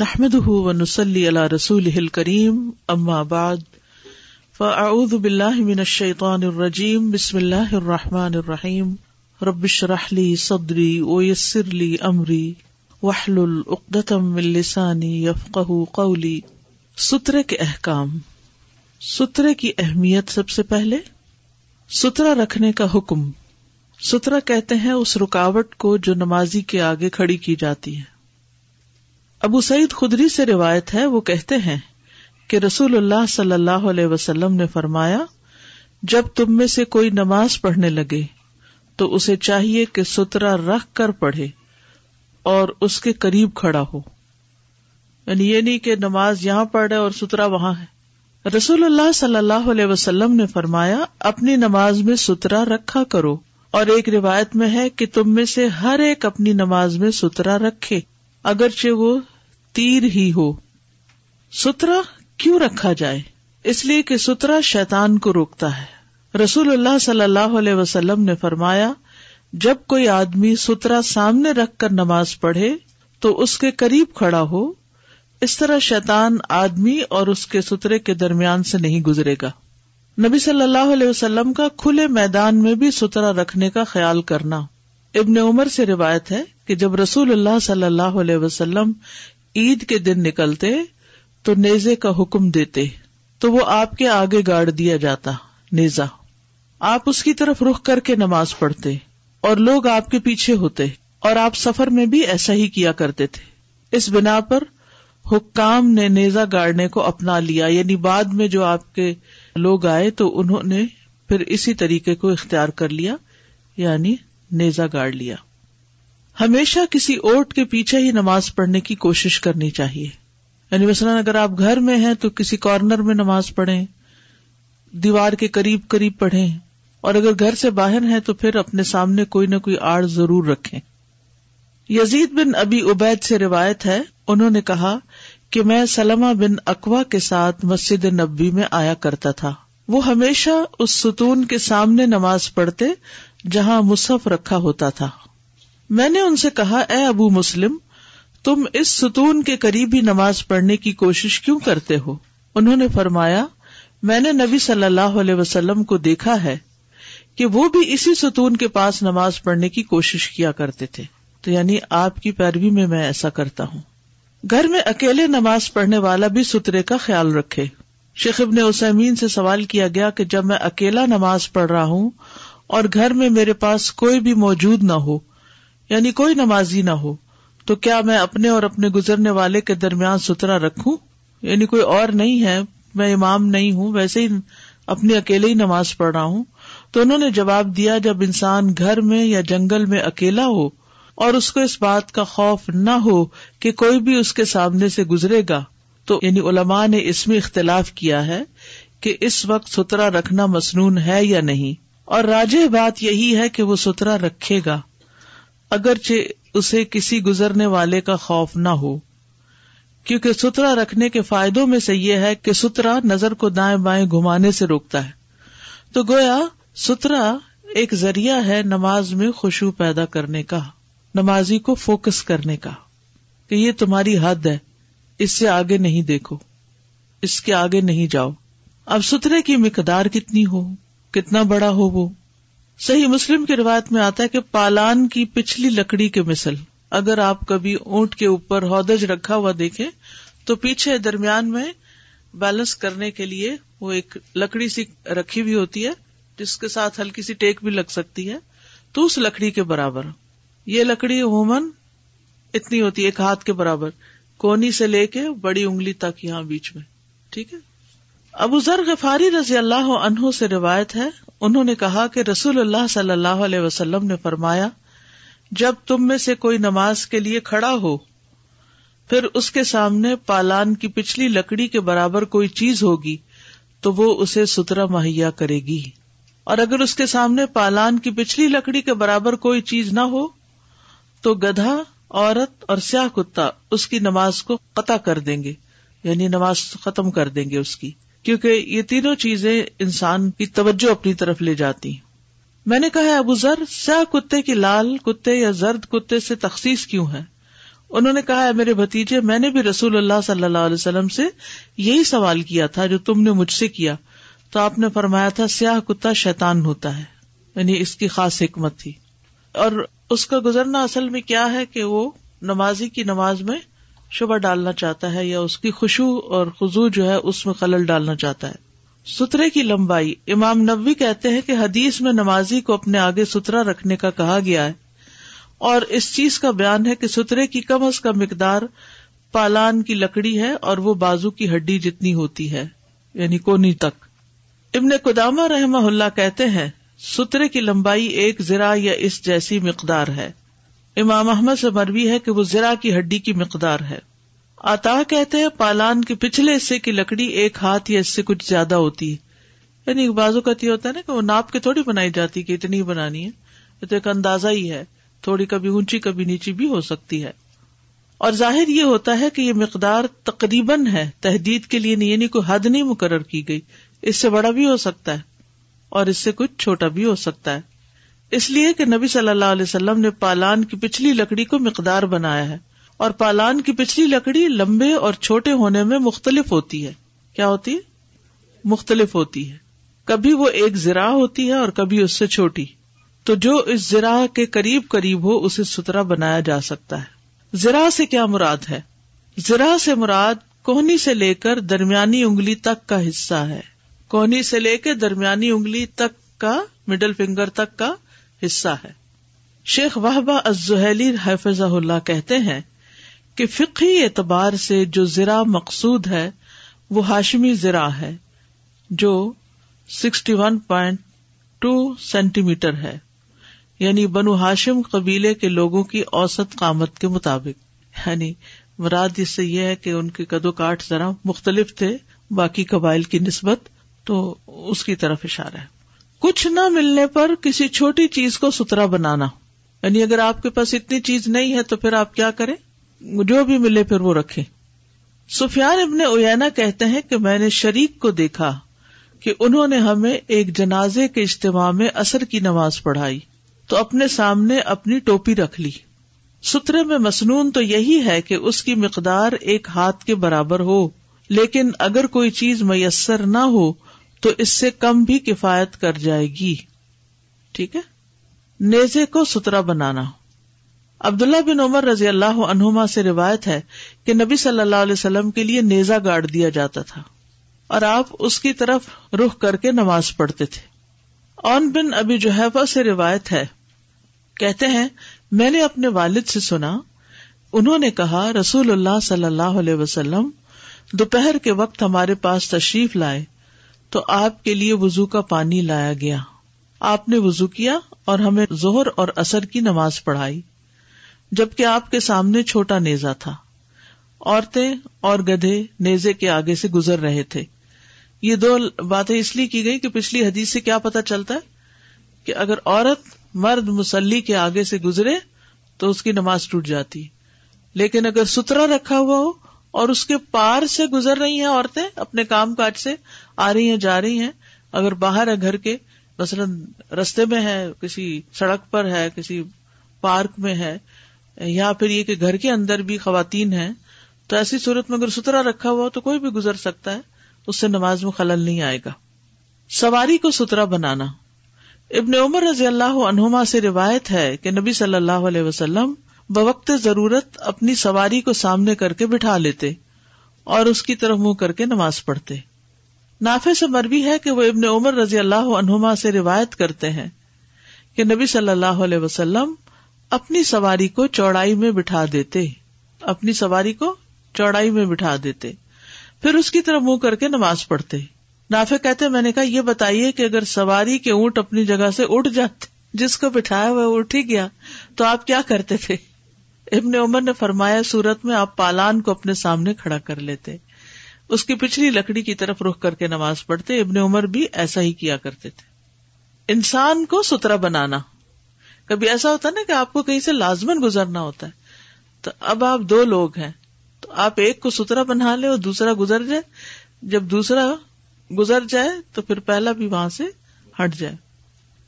نحمد ونسلی علی رسول کریم اما بعد فاعوذ باللہ من الشیطان الرجیم بسم اللہ الرحمٰن الرحیم ربش رحلی صدری ویسر لی امری وحل العقدم السانی یفق قولی سترے کے احکام۔ سترے کی اہمیت سب سے پہلے سترا رکھنے کا حکم۔ سترا کہتے ہیں اس رکاوٹ کو جو نمازی کے آگے کھڑی کی جاتی ہے۔ ابو سعید خدری سے روایت ہے، وہ کہتے ہیں کہ رسول اللہ صلی اللہ علیہ وسلم نے فرمایا، جب تم میں سے کوئی نماز پڑھنے لگے، تو اسے چاہیے کہ سترا رکھ کر پڑھے اور اس کے قریب کھڑا ہو۔ یعنی یہ نہیں کہ نماز یہاں پڑھے اور سترا وہاں ہے۔ رسول اللہ صلی اللہ علیہ وسلم نے فرمایا، اپنی نماز میں سترا رکھا کرو۔ اور ایک روایت میں ہے کہ تم میں سے ہر ایک اپنی نماز میں سترا رکھے۔ اگرچہ وہ تیر ہی ہو سترا کیوں رکھا جائے؟ اس لیے کہ سترا شیتان کو روکتا ہے۔ رسول اللہ صلی اللہ علیہ وسلم نے فرمایا، جب کوئی آدمی سترا سامنے رکھ کر نماز پڑھے تو اس کے قریب کھڑا ہو، اس طرح شیتان آدمی اور اس کے سترے کے درمیان سے نہیں گزرے گا۔ نبی صلی اللہ علیہ وسلم کا کھلے میدان میں بھی سترا رکھنے کا خیال کرنا ابن عمر سے روایت ہے کہ جب رسول اللہ صلی اللہ علیہ وسلم عید کے دن نکلتے تو نیزے کا حکم دیتے، تو وہ آپ کے آگے گاڑ دیا جاتا نیزا آپ اس کی طرف رخ کر کے نماز پڑھتے اور لوگ آپ کے پیچھے ہوتے اور آپ سفر میں بھی ایسا ہی کیا کرتے تھے۔ اس بنا پر حکام نے نیزا گاڑنے کو اپنا لیا یعنی بعد میں جو آپ کے لوگ آئے تو انہوں نے پھر اسی طریقے کو اختیار کر لیا یعنی نیزا گاڑ لیا۔ ہمیشہ کسی اوٹ کے پیچھے ہی نماز پڑھنے کی کوشش کرنی چاہیے۔ یعنی مثلاً اگر آپ گھر میں ہیں تو کسی کارنر میں نماز پڑھیں، دیوار کے قریب قریب پڑھیں، اور اگر گھر سے باہر ہیں تو پھر اپنے سامنے کوئی نہ کوئی آڑ ضرور رکھیں۔ یزید بن ابی عبید سے روایت ہے، انہوں نے کہا کہ میں سلمہ بن اقوا کے ساتھ مسجد نبی میں آیا کرتا تھا۔ وہ ہمیشہ اس ستون کے سامنے نماز پڑھتے جہاں مصحف رکھا ہوتا تھا۔ میں نے ان سے کہا، اے ابو مسلم، تم اس ستون کے قریب ہی نماز پڑھنے کی کوشش کیوں کرتے ہو؟ انہوں نے فرمایا، میں نے نبی صلی اللہ علیہ وسلم کو دیکھا ہے کہ وہ بھی اسی ستون کے پاس نماز پڑھنے کی کوشش کیا کرتے تھے۔ تو یعنی آپ کی پیروی میں میں ایسا کرتا ہوں۔ گھر میں اکیلے نماز پڑھنے والا بھی سترے کا خیال رکھے۔ شیخ ابن اسمین سے سوال کیا گیا کہ جب میں اکیلا نماز پڑھ رہا ہوں اور گھر میں میرے پاس کوئی بھی موجود نہ ہو یعنی کوئی نمازی نہ ہو تو کیا میں اپنے اور اپنے گزرنے والے کے درمیان سترا رکھوں؟ یعنی کوئی اور نہیں ہے، میں امام نہیں ہوں، ویسے ہی اپنی اکیلے ہی نماز پڑھ رہا ہوں۔ تو انہوں نے جواب دیا، جب انسان گھر میں یا جنگل میں اکیلا ہو اور اس کو اس بات کا خوف نہ ہو کہ کوئی بھی اس کے سامنے سے گزرے گا، تو یعنی علماء نے اس میں اختلاف کیا ہے کہ اس وقت سترا رکھنا مصنون ہے یا نہیں۔ اور راج بات یہی ہے کہ وہ سترا رکھے گا۔ اگرچہ اسے کسی گزرنے والے کا خوف نہ ہو، کیونکہ سترا رکھنے کے فائدوں میں سے یہ ہے کہ سترا نظر کو دائیں بائیں گھمانے سے روکتا ہے۔ تو گویا سترا ایک ذریعہ ہے نماز میں خوشبو پیدا کرنے کا، نمازی کو فوکس کرنے کا، کہ یہ تمہاری حد ہے، اس سے آگے نہیں دیکھو، اس کے آگے نہیں جاؤ۔ اب سترے کی مقدار کتنی ہو، کتنا بڑا ہو وہ؟ صحیح مسلم کی روایت میں آتا ہے کہ پالان کی پچھلی لکڑی کے مثل، اگر آپ کبھی اونٹ کے اوپر ہودج رکھا ہوا دیکھے تو پیچھے درمیان میں بیلنس کرنے کے لیے وہ ایک لکڑی سی رکھی ہوئی ہوتی ہے، جس کے ساتھ ہلکی سی ٹیک بھی لگ سکتی ہے، تو اس لکڑی کے برابر۔ یہ لکڑی عموماً اتنی ہوتی ہے ایک ہاتھ کے برابر، کونی سے لے کے بڑی انگلی تک یہاں بیچ میں۔ ٹھیک ہے؟ ابو ذر غفاری رضی اللہ عنہ سے روایت ہے، انہوں نے کہا کہ رسول اللہ صلی اللہ علیہ وسلم نے فرمایا، جب تم میں سے کوئی نماز کے لیے کھڑا ہو، پھر اس کے سامنے پالان کی پچھلی لکڑی کے برابر کوئی چیز ہوگی، تو وہ اسے سترا مہیا کرے گی۔ اور اگر اس کے سامنے پالان کی پچھلی لکڑی کے برابر کوئی چیز نہ ہو، تو گدھا، عورت اور سیاہ کتا اس کی نماز کو قطع کر دیں گے یعنی نماز ختم کر دیں گے اس کی۔ کیونکہ یہ تینوں چیزیں انسان کی توجہ اپنی طرف لے جاتی میں نے کہا ابو ذر، سیاہ کتے کی لال کتے یا زرد کتے سے تخصیص کیوں ہے؟ انہوں نے کہا ہے، میرے بھتیجے، میں نے بھی رسول اللہ صلی اللہ علیہ وسلم سے یہی سوال کیا تھا جو تم نے مجھ سے کیا۔ تو آپ نے فرمایا تھا، سیاہ کتا شیتان ہوتا ہے۔ یعنی اس کی خاص حکمت تھی۔ اور اس کا گزرنا اصل میں کیا ہے کہ وہ نمازی کی نماز میں شبہ ڈالنا چاہتا ہے یا اس کی خوشبو اور خزو جو ہے اس میں خلل ڈالنا چاہتا ہے۔ سترے کی لمبائی۔ امام نبی کہتے ہیں کہ حدیث میں نمازی کو اپنے آگے سترا رکھنے کا کہا گیا ہے۔ اور اس چیز کا بیان ہے کہ سترے کی کم از کم مقدار پالان کی لکڑی ہے اور وہ بازو کی ہڈی جتنی ہوتی ہے یعنی کونی تک۔ ابن قدامہ رحم اللہ کہتے ہیں، سترے کی لمبائی ایک زرا یا اس جیسی مقدار ہے۔ امام احمد سے مروی ہے کہ وہ زرا کی ہڈی کی مقدار ہے۔ آتا کہتے ہیں پالان کے پچھلے حصے کی لکڑی ایک ہاتھ یا اس سے کچھ زیادہ ہوتی۔ ہے یعنی بازو کا یہ ہوتا ہے نا کہ وہ ناپ کے تھوڑی بنائی جاتی کہ اتنی بنانی ہے۔ یہ تو ایک اندازہ ہی ہے۔ تھوڑی کبھی اونچی، کبھی نیچی بھی ہو سکتی ہے۔ اور ظاہر یہ ہوتا ہے کہ یہ مقدار تقریباً ہے۔ تحدید کے لیے نہیں یعنی کوئی حد نہیں مقرر کی گئی۔ اس سے بڑا بھی ہو سکتا ہے اور اس سے کچھ چھوٹا بھی ہو سکتا ہے۔ اس لیے کہ نبی صلی اللہ علیہ وسلم نے پالان کی پچھلی لکڑی کو مقدار بنایا ہے اور پالان کی پچھلی لکڑی لمبے اور چھوٹے ہونے میں مختلف ہوتی ہے۔ کیا ہوتی ہے؟ مختلف ہوتی ہے۔ کبھی وہ ایک زرا ہوتی ہے اور کبھی اس سے چھوٹی۔ تو جو اس زرا کے قریب قریب ہو، اسے سترا بنایا جا سکتا ہے۔ زرا سے کیا مراد ہے؟ زرا سے مراد کوہنی سے لے کر درمیانی انگلی تک کا حصہ ہے۔ کونی سے لے کے درمیانی انگلی تک کا مڈل فنگر تک کا حصہ ہے۔ شیخ واہبہ ازہلی حفظ اللہ کہتے ہیں کہ فقی اعتبار سے جو زرا مقصود ہے، وہ ہاشمی زرا ہے، جو sixty one point two centimetre ہے یعنی بنو ہاشم قبیلے کے لوگوں کی اوسط قامت کے مطابق۔ یعنی مراد اس سے یہ ہے کہ ان کے کدو کاٹ ذرا مختلف تھے، باقی قبائل کی نسبت تو اس کی طرف اشارہ ہے۔ کچھ نہ ملنے پر کسی چھوٹی چیز کو سترا بنانا۔ یعنی اگر آپ کے پاس اتنی چیز نہیں ہے تو پھر آپ کیا کریں؟ جو بھی ملے پھر وہ رکھے سفیان ابن اوینا کہتے ہیں کہ میں نے شریک کو دیکھا کہ انہوں نے ہمیں ایک جنازے کے اجتماع میں اثر کی نماز پڑھائی۔ تو اپنے سامنے اپنی ٹوپی رکھ لی۔ سترے میں مصنون تو یہی ہے کہ اس کی مقدار ایک ہاتھ کے برابر ہو۔ لیکن اگر کوئی چیز میسر نہ ہو تو اس سے کم بھی کفایت کر جائے گی۔ ٹھیک ہے؟ نیزے کو سترا بنانا۔ عبداللہ بن عمر رضی اللہ عنہما سے روایت ہے کہ نبی صلی اللہ علیہ وسلم کے لیے نیزا گاڑ دیا جاتا تھا اور آپ اس کی طرف رخ کر کے نماز پڑھتے تھے۔ اون بن ابھی جو سے روایت ہے، کہتے ہیں، میں نے اپنے والد سے سنا، انہوں نے کہا، رسول اللہ صلی اللہ علیہ وسلم، دوپہر کے وقت ہمارے پاس تشریف لائے۔ تو آپ کے لیے وزو کا پانی لایا گیا۔ آپ نے وزو کیا اور ہمیں زہر اور اثر کی نماز پڑھائی، جبکہ آپ کے سامنے چھوٹا نیزا تھا۔ عورتیں اور گدھے نیزے کے آگے سے گزر رہے تھے۔ یہ دو باتیں اس لیے کی گئی کہ پچھلی حدیث سے کیا پتا چلتا ہے کہ اگر عورت مرد مسلی کے آگے سے گزرے تو اس کی نماز ٹوٹ جاتی۔ لیکن اگر سترا رکھا ہوا ہو اور اس کے پار سے گزر رہی ہیں عورتیں، اپنے کام کاج سے آ رہی ہیں، جا رہی ہیں۔ اگر باہر ہے گھر کے، مثلاً رستے میں ہے، کسی سڑک پر ہے، کسی پارک میں ہے، یا پھر یہ کہ گھر کے اندر بھی خواتین ہیں، تو ایسی صورت میں اگر سترا رکھا ہوا تو کوئی بھی گزر سکتا ہے، اس سے نماز میں خلل نہیں آئے گا۔ سواری کو سترا بنانا۔ ابن عمر رضی اللہ عنہما سے روایت ہے کہ نبی صلی اللہ علیہ وسلم بوقت ضرورت اپنی سواری کو سامنے کر کے بٹھا لیتے اور اس کی طرف منہ کر کے نماز پڑھتے۔ نافے سے مربی ہے کہ وہ ابن عمر رضی اللہ عنہما سے روایت کرتے ہیں کہ نبی صلی اللہ علیہ وسلم اپنی سواری کو چوڑائی میں بٹھا دیتے، اپنی سواری کو چوڑائی میں بٹھا دیتے، پھر اس کی طرف منہ کر کے نماز پڑھتے۔ نافے کہتے، میں نے کہا، یہ بتائیے کہ اگر سواری کے اونٹ اپنی جگہ سے اٹھ جاتے، جس کو بٹھایا ہوا اٹھ ہی گیا، تو آپ کیا کرتے تھے؟ ابن عمر نے فرمایا سورت میں آپ پالان کو اپنے سامنے کھڑا کر لیتے۔ اس کی پچھلی لکڑی کی طرف رخ کر کے نماز پڑھتے، ابن عمر بھی ایسا ہی کیا کرتے تھے۔ انسان کو سترا بنانا۔ کبھی ایسا ہوتا نا کہ آپ کو کہیں سے لازمن گزرنا ہوتا ہے۔ تو اب آپ دو لوگ ہیں۔ تو آپ ایک کو سترا بنا لے اور دوسرا گزر جائے۔ جب دوسرا گزر جائے، تو پھر پہلا بھی وہاں سے ہٹ جائے۔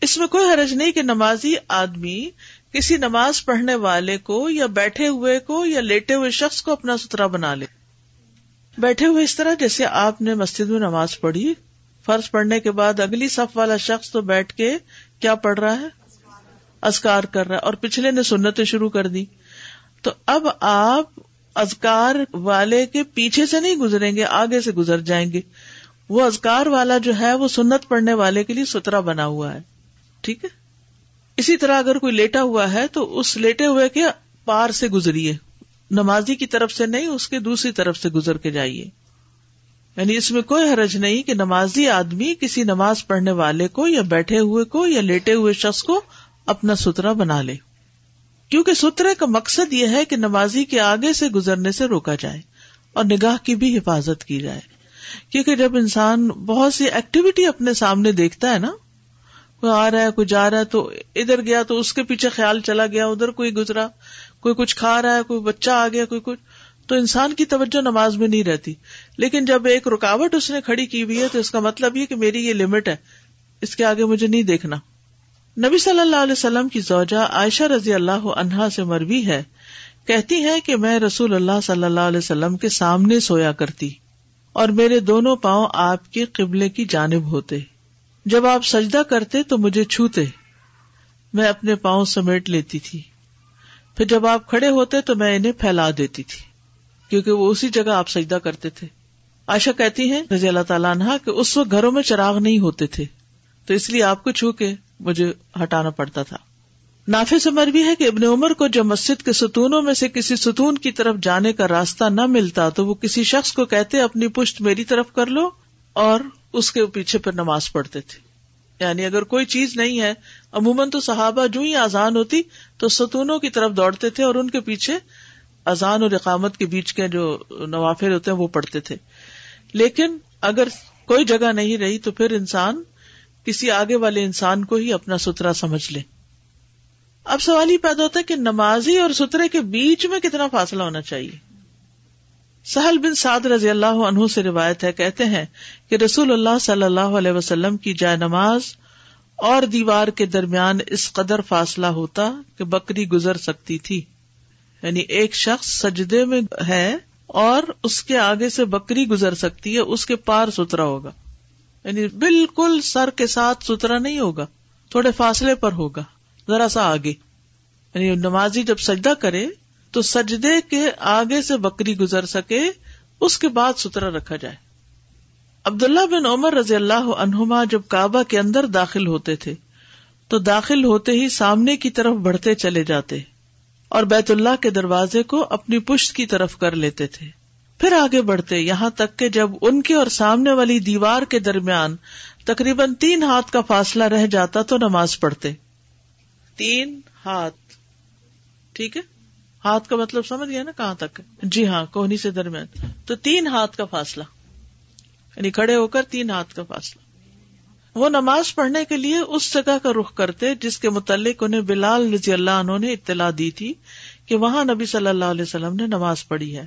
اس میں کوئی حرج نہیں کہ نمازی آدمی کسی نماز پڑھنے والے کو یا بیٹھے ہوئے کو یا لیٹے ہوئے شخص کو اپنا ستھرا بنا لے۔ بیٹھے ہوئے اس طرح جیسے آپ نے مسجد میں نماز پڑھی، فرض پڑھنے کے بعد اگلی صف والا شخص تو بیٹھ کے کیا پڑھ رہا ہے؟ ازکار کر رہا ہے اور پچھلے نے سنتیں شروع کر دی تو اب آپ ازکار والے کے پیچھے سے نہیں گزریں گے، آگے سے گزر جائیں گے۔ وہ ازکار والا جو ہے، وہ سنت پڑھنے والے کے لیے سترا بنا ہوا ہے۔ ٹھیک ہے؟ اسی طرح اگر کوئی لیٹا ہوا ہے تو اس لیٹے ہوئے کے پار سے گزریے۔ نمازی کی طرف سے نہیں، اس کے دوسری طرف سے گزر کے جائیے۔ یعنی اس میں کوئی حرج نہیں کہ نمازی آدمی کسی نماز پڑھنے والے کو یا بیٹھے ہوئے کو یا لیٹے ہوئے شخص کو اپنا سترا بنا لے۔ کیونکہ سترے کا مقصد یہ ہے کہ نمازی کے آگے سے گزرنے سے روکا جائے اور نگاہ کی بھی حفاظت کی جائے۔ کیونکہ جب انسان بہت سی ایکٹیویٹی اپنے سامنے دیکھتا ہے نا کوئی آ رہا ہے، کوئی جا رہا ہے، تو ادھر گیا تو اس کے پیچھے خیال چلا گیا، ادھر کوئی گزرا، کوئی کچھ کھا رہا ہے، کوئی بچہ آ گیا، کوئی کچھ۔ تو انسان کی توجہ نماز میں نہیں رہتی۔ لیکن جب ایک رکاوٹ اس نے کھڑی کی ہوئی ہے، تو اس کا مطلب یہ کہ میری یہ لمٹ ہے۔ اس کے آگے مجھے نہیں دیکھنا۔ نبی صلی اللہ علیہ وسلم کی زوجہ عائشہ رضی اللہ عنہا سے مروی ہے۔ کہتی ہے کہ میں رسول اللہ صلی اللہ علیہ وسلم کے سامنے سویا کرتی، اور میرے دونوں پاؤں آپ کے قبلے کی جانب ہوتے۔ جب آپ سجدہ کرتے تو مجھے چھوتے، میں اپنے پاؤں سمیٹ لیتی تھی۔ پھر جب آپ کھڑے ہوتے تو میں انہیں پھیلا دیتی تھی، کیونکہ وہ اسی جگہ آپ سجدہ کرتے تھے۔ آشا کہتی ہیں رضی اللہ تعالیٰ عنہ کہ اس وقت گھروں میں چراغ نہیں ہوتے تھے، تو اس لیے آپ کو چھو کے مجھے ہٹانا پڑتا تھا۔ نافے سے بھی ہے کہ ابن عمر کو جب مسجد کے ستونوں میں سے کسی ستون کی طرف جانے کا راستہ نہ ملتا تو وہ کسی شخص کو کہتے اپنی پشت میری طرف کر لو اور اس کے پیچھے پھر نماز پڑھتے تھے۔ یعنی اگر کوئی چیز نہیں ہے، عموماً تو صحابہ جو ہی آزان ہوتی تو ستونوں کی طرف دوڑتے تھے اور ان کے پیچھے اذان اور اقامت کے بیچ کے جو نوافر ہوتے ہیں وہ پڑھتے تھے۔ لیکن اگر کوئی جگہ نہیں رہی تو پھر انسان کسی آگے والے انسان کو ہی اپنا سترا سمجھ لے۔ اب سوال ہی پیدا ہوتا ہے کہ نمازی اور سترے کے بیچ میں کتنا فاصلہ ہونا چاہیے؟ سہل بن سعد رضی اللہ عنہ سے روایت ہے، کہتے ہیں کہ رسول اللہ صلی اللہ علیہ وسلم کی جائے نماز اور دیوار کے درمیان اس قدر فاصلہ ہوتا کہ بکری گزر سکتی تھی۔ یعنی ایک شخص سجدے میں ہے اور اس کے آگے سے بکری گزر سکتی ہے، اس کے پار سترا ہوگا۔ یعنی بالکل سر کے ساتھ سترا نہیں ہوگا، تھوڑے فاصلے پر ہوگا، ذرا سا آگے۔ یعنی نمازی جب سجدہ کرے تو سجدے کے آگے سے بکری گزر سکے، اس کے بعد سترا رکھا جائے۔ عبداللہ بن عمر رضی اللہ عنہما جب کعبہ کے اندر داخل ہوتے تھے، تو داخل ہوتے ہی سامنے کی طرف بڑھتے چلے جاتے اور بیت اللہ کے دروازے کو اپنی پشت کی طرف کر لیتے تھے۔ پھر آگے بڑھتے، یہاں تک کہ جب ان کے اور سامنے والی دیوار کے درمیان تقریباً تین ہاتھ کا فاصلہ رہ جاتا تو نماز پڑھتے۔ تین ہاتھ۔ ٹھیک ہے؟ ہاتھ کا مطلب سمجھ گیا نا کہاں تک؟ جی ہاں کوہنی سے درمیان۔ تو تین ہاتھ کا فاصلہ۔ یعنی کھڑے ہو کر تین ہاتھ کا فاصلہ۔ وہ نماز پڑھنے کے لیے اس جگہ کا رخ کرتے جس کے متعلق انہیں بلال رضی اللہ عنہ نے اطلاع دی تھی کہ وہاں نبی صلی اللہ علیہ وسلم نے نماز پڑھی ہے۔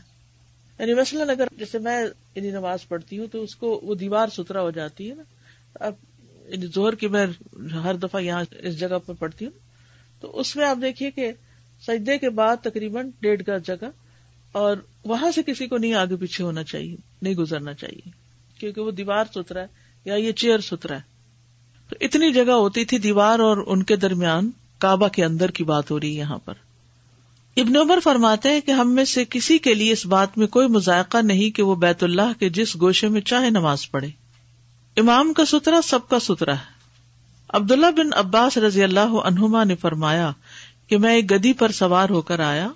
یعنی مثلاً اگر جیسے میں یعنی نماز پڑھتی ہوں تو اس کو وہ دیوار ستھرا ہو جاتی ہے نا۔ اب یعنی زہر کی میں ہر دفعہ یہاں اس جگہ پہ پڑھتی ہوں۔ تو اس میں آپ دیکھیے کہ سجدے کے بعد تقریباً ڈیڑھ گز جگہ اور وہاں سے کسی کو نہیں آگے پیچھے ہونا چاہیے، نہیں گزرنا چاہیے، کیونکہ وہ دیوار ستھرا ہے یا یہ چیئر ستھرا ہے۔ تو اتنی جگہ ہوتی تھی دیوار اور ان کے درمیان کعبہ کے اندر کی بات ہو رہی ہے یہاں پر۔ ابن عمر فرماتے ہیں کہ ہم میں سے کسی کے لیے اس بات میں کوئی مذائقہ نہیں کہ وہ بیت اللہ کے جس گوشے میں چاہے نماز پڑھے۔ امام کا سترا سب کا سترا ہے۔ عبداللہ بن عباس رضی اللہ عنہما نے فرمایا کہ میں ایک گدی پر سوار ہو کر آیا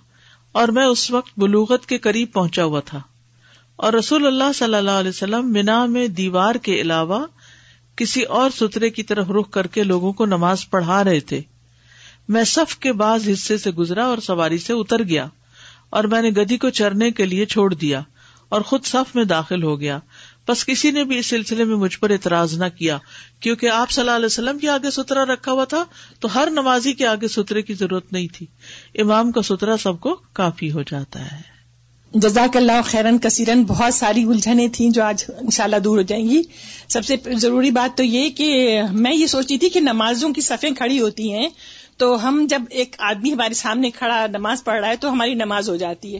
اور میں اس وقت بلوغت کے قریب پہنچا ہوا تھا۔ اور رسول اللہ صلی اللہ علیہ وسلم مینا میں دیوار کے علاوہ کسی اور سترے کی طرف رخ کر کے لوگوں کو نماز پڑھا رہے تھے۔ میں صف کے بعض حصے سے گزرا اور سواری سے اتر گیا اور میں نے گدی کو چرنے کے لیے چھوڑ دیا اور خود صف میں داخل ہو گیا۔ بس کسی نے بھی اس سلسلے میں مجھ پر اعتراض نہ کیا، کیونکہ آپ صلی اللہ علیہ وسلم کے آگے سترا رکھا ہوا تھا، تو ہر نمازی کے آگے سترے کی ضرورت نہیں تھی۔ امام کا سترا سب کو کافی ہو جاتا ہے۔ جزاک اللہ خیرن، کثیرن، بہت ساری الجھنیں تھیں جو آج انشاءاللہ دور ہو جائیں گی۔ سب سے ضروری بات تو یہ کہ میں یہ سوچتی تھی کہ نمازوں کی صفیں کھڑی ہوتی ہیں، تو ہم جب ایک آدمی ہمارے سامنے کھڑا نماز پڑھ رہا ہے تو ہماری نماز ہو جاتی ہے۔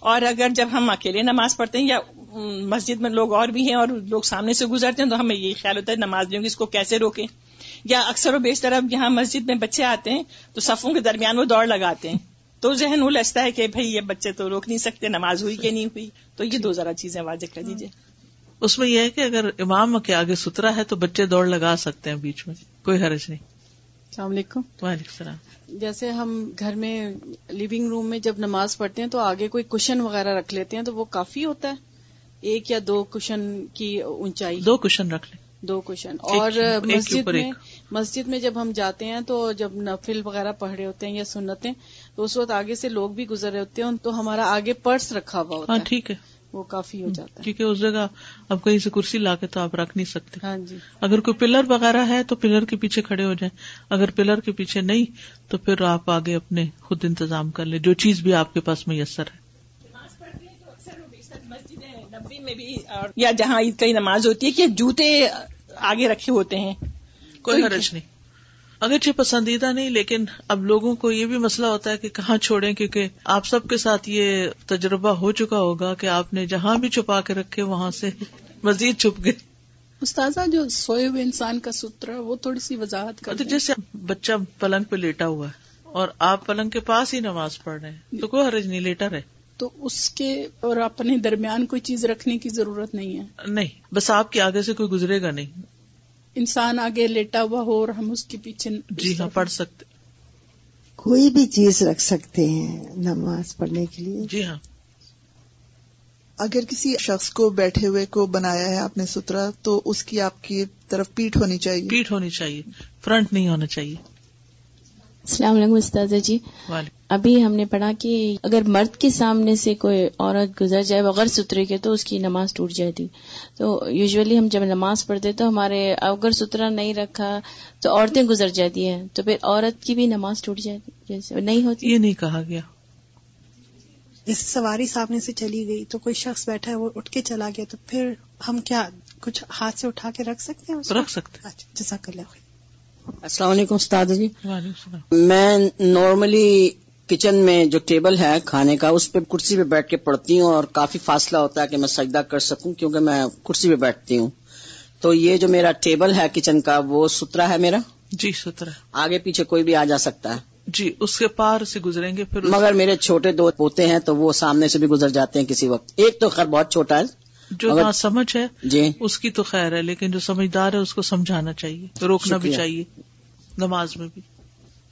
اور اگر جب ہم اکیلے نماز پڑھتے ہیں یا مسجد میں لوگ اور بھی ہیں اور لوگ سامنے سے گزرتے ہیں تو ہمیں یہی خیال ہوتا ہے نماز لیں گے، اس کو کیسے روکیں؟ یا اکثر و بیشتر اب یہاں مسجد میں بچے آتے ہیں تو صفوں کے درمیان وہ دوڑ لگاتے ہیں۔ تو ذہن الجھتا ہے کہ بھائی یہ بچے تو روک نہیں سکتے، نماز ہوئی کہ نہیں ہوئی؟ تو یہ دو ذرا چیزیں واضح کر دیجیے اس میں یہ ہے کہ اگر امام کے آگے سترا ہے تو بچے دوڑ لگا سکتے ہیں بیچ میں، کوئی حرج نہیں۔ السلام علیکم۔ وعلیکم السلام۔ جیسے ہم گھر میں لیونگ روم میں جب نماز پڑھتے ہیں تو آگے کوئی کشن وغیرہ رکھ لیتے ہیں تو وہ کافی ہوتا ہے۔ ایک یا دو کشن کی اونچائی۔ دو کشن رکھ لیں۔ دو کشن اور مسجد میں مسجد میں جب ہم جاتے ہیں تو جب نفل وغیرہ پڑھ رہے ہوتے ہیں یا سنتے تو اس وقت آگے سے لوگ بھی گزر رہے ہوتے ہیں تو ہمارا آگے پرس رکھا ہوا ہوتا ہاں ہے۔ ٹھیک ہے۔ وہ کافی ہو جاتا ہے۔ کیونکہ اس جگہ اب کہیں سے کرسی لا کے تو آپ رکھ نہیں سکتے۔ ہاں جی۔ اگر کوئی پلر وغیرہ ہے تو پلر کے پیچھے کھڑے ہو جائیں۔ اگر پلر کے پیچھے نہیں تو پھر آپ آگے اپنے خود انتظام کر لیں۔ جو چیز بھی آپ کے پاس میسر ہے۔ نبی میں بھی یا جہاں عید کی نماز ہوتی ہے کہ جوتے آگے رکھے ہوتے ہیں۔ کوئی حرج نہیں۔ اگرچہ پسندیدہ نہیں لیکن اب لوگوں کو یہ بھی مسئلہ ہوتا ہے کہ کہاں چھوڑیں کیونکہ آپ سب کے ساتھ یہ تجربہ ہو چکا ہوگا کہ آپ نے جہاں بھی چھپا کے رکھے وہاں سے مزید چھپ گئے۔ استاذہ جو سوئے ہوئے انسان کا ستر وہ تھوڑی سی وضاحت کر جیسے بچہ پلنگ پہ لیٹا ہوا ہے اور آپ پلنگ کے پاس ہی نماز پڑھ رہے ہیں تو کوئی حرج نہیں لیٹا رہے۔ تو اس کے اور اپنے درمیان کوئی چیز رکھنے کی ضرورت نہیں ہے؟ نہیں بس آپ کے آگے سے کوئی گزرے گا نہیں۔ انسان آگے لیٹا ہوا ہو اور ہم اس کے پیچھے جی ہاں پڑھ سکتے۔ کوئی بھی چیز رکھ سکتے ہیں نماز پڑھنے کے لیے۔ جی ہاں۔ اگر کسی شخص کو بیٹھے ہوئے کو بنایا ہے آپ نے سترا تو اس کی آپ کی طرف پیٹ ہونی چاہیے۔ پیٹ ہونی چاہیے فرنٹ نہیں ہونا چاہیے۔ السلام علیکم استاذہ جی۔ ابھی ہم نے پڑھا کہ اگر مرد کے سامنے سے کوئی عورت گزر جائے بغیر سترے کے تو اس کی نماز ٹوٹ جاتی۔ تو یوزلی ہم جب نماز پڑھتے تو ہمارے اگر سترا نہیں رکھا تو عورتیں گزر جاتی ہیں۔ تو پھر عورت کی بھی نماز ٹوٹ جاتی جیسے نہیں ہوتی۔ یہ نہیں کہا گیا۔ جیسے سواری سامنے سے چلی گئی تو کوئی شخص بیٹھا ہے وہ اٹھ کے چلا گیا تو پھر ہم کیا کچھ ہاتھ سے اٹھا کے رکھ سکتے ہیں؟ رکھ سکتے اچھا جزاک اللہ خیر۔ السلام علیکم استاد جی۔ میں نارملی کچن میں جو ٹیبل ہے کھانے کا اس پہ کرسی پہ بیٹھ کے پڑھتی ہوں اور کافی فاصلہ ہوتا ہے کہ میں سجدہ کر سکوں کیونکہ میں کرسی پہ بیٹھتی ہوں۔ تو یہ جو میرا ٹیبل ہے کچن کا وہ سترا ہے میرا؟ جی سترہ آگے پیچھے کوئی بھی آ جا سکتا ہے؟ جی اس کے پار سے گزریں گے پھر مگر میرے چھوٹے دو پوتے ہیں تو وہ سامنے سے بھی گزر جاتے ہیں کسی وقت۔ ایک تو خیر بہت چھوٹا ہے۔ جو اگر- ہاں سمجھ ہے جی۔ اس کی تو خیر ہے لیکن جو سمجھدار ہے اس کو سمجھانا چاہیے روکنا بھی۔ چاہیے نماز میں بھی۔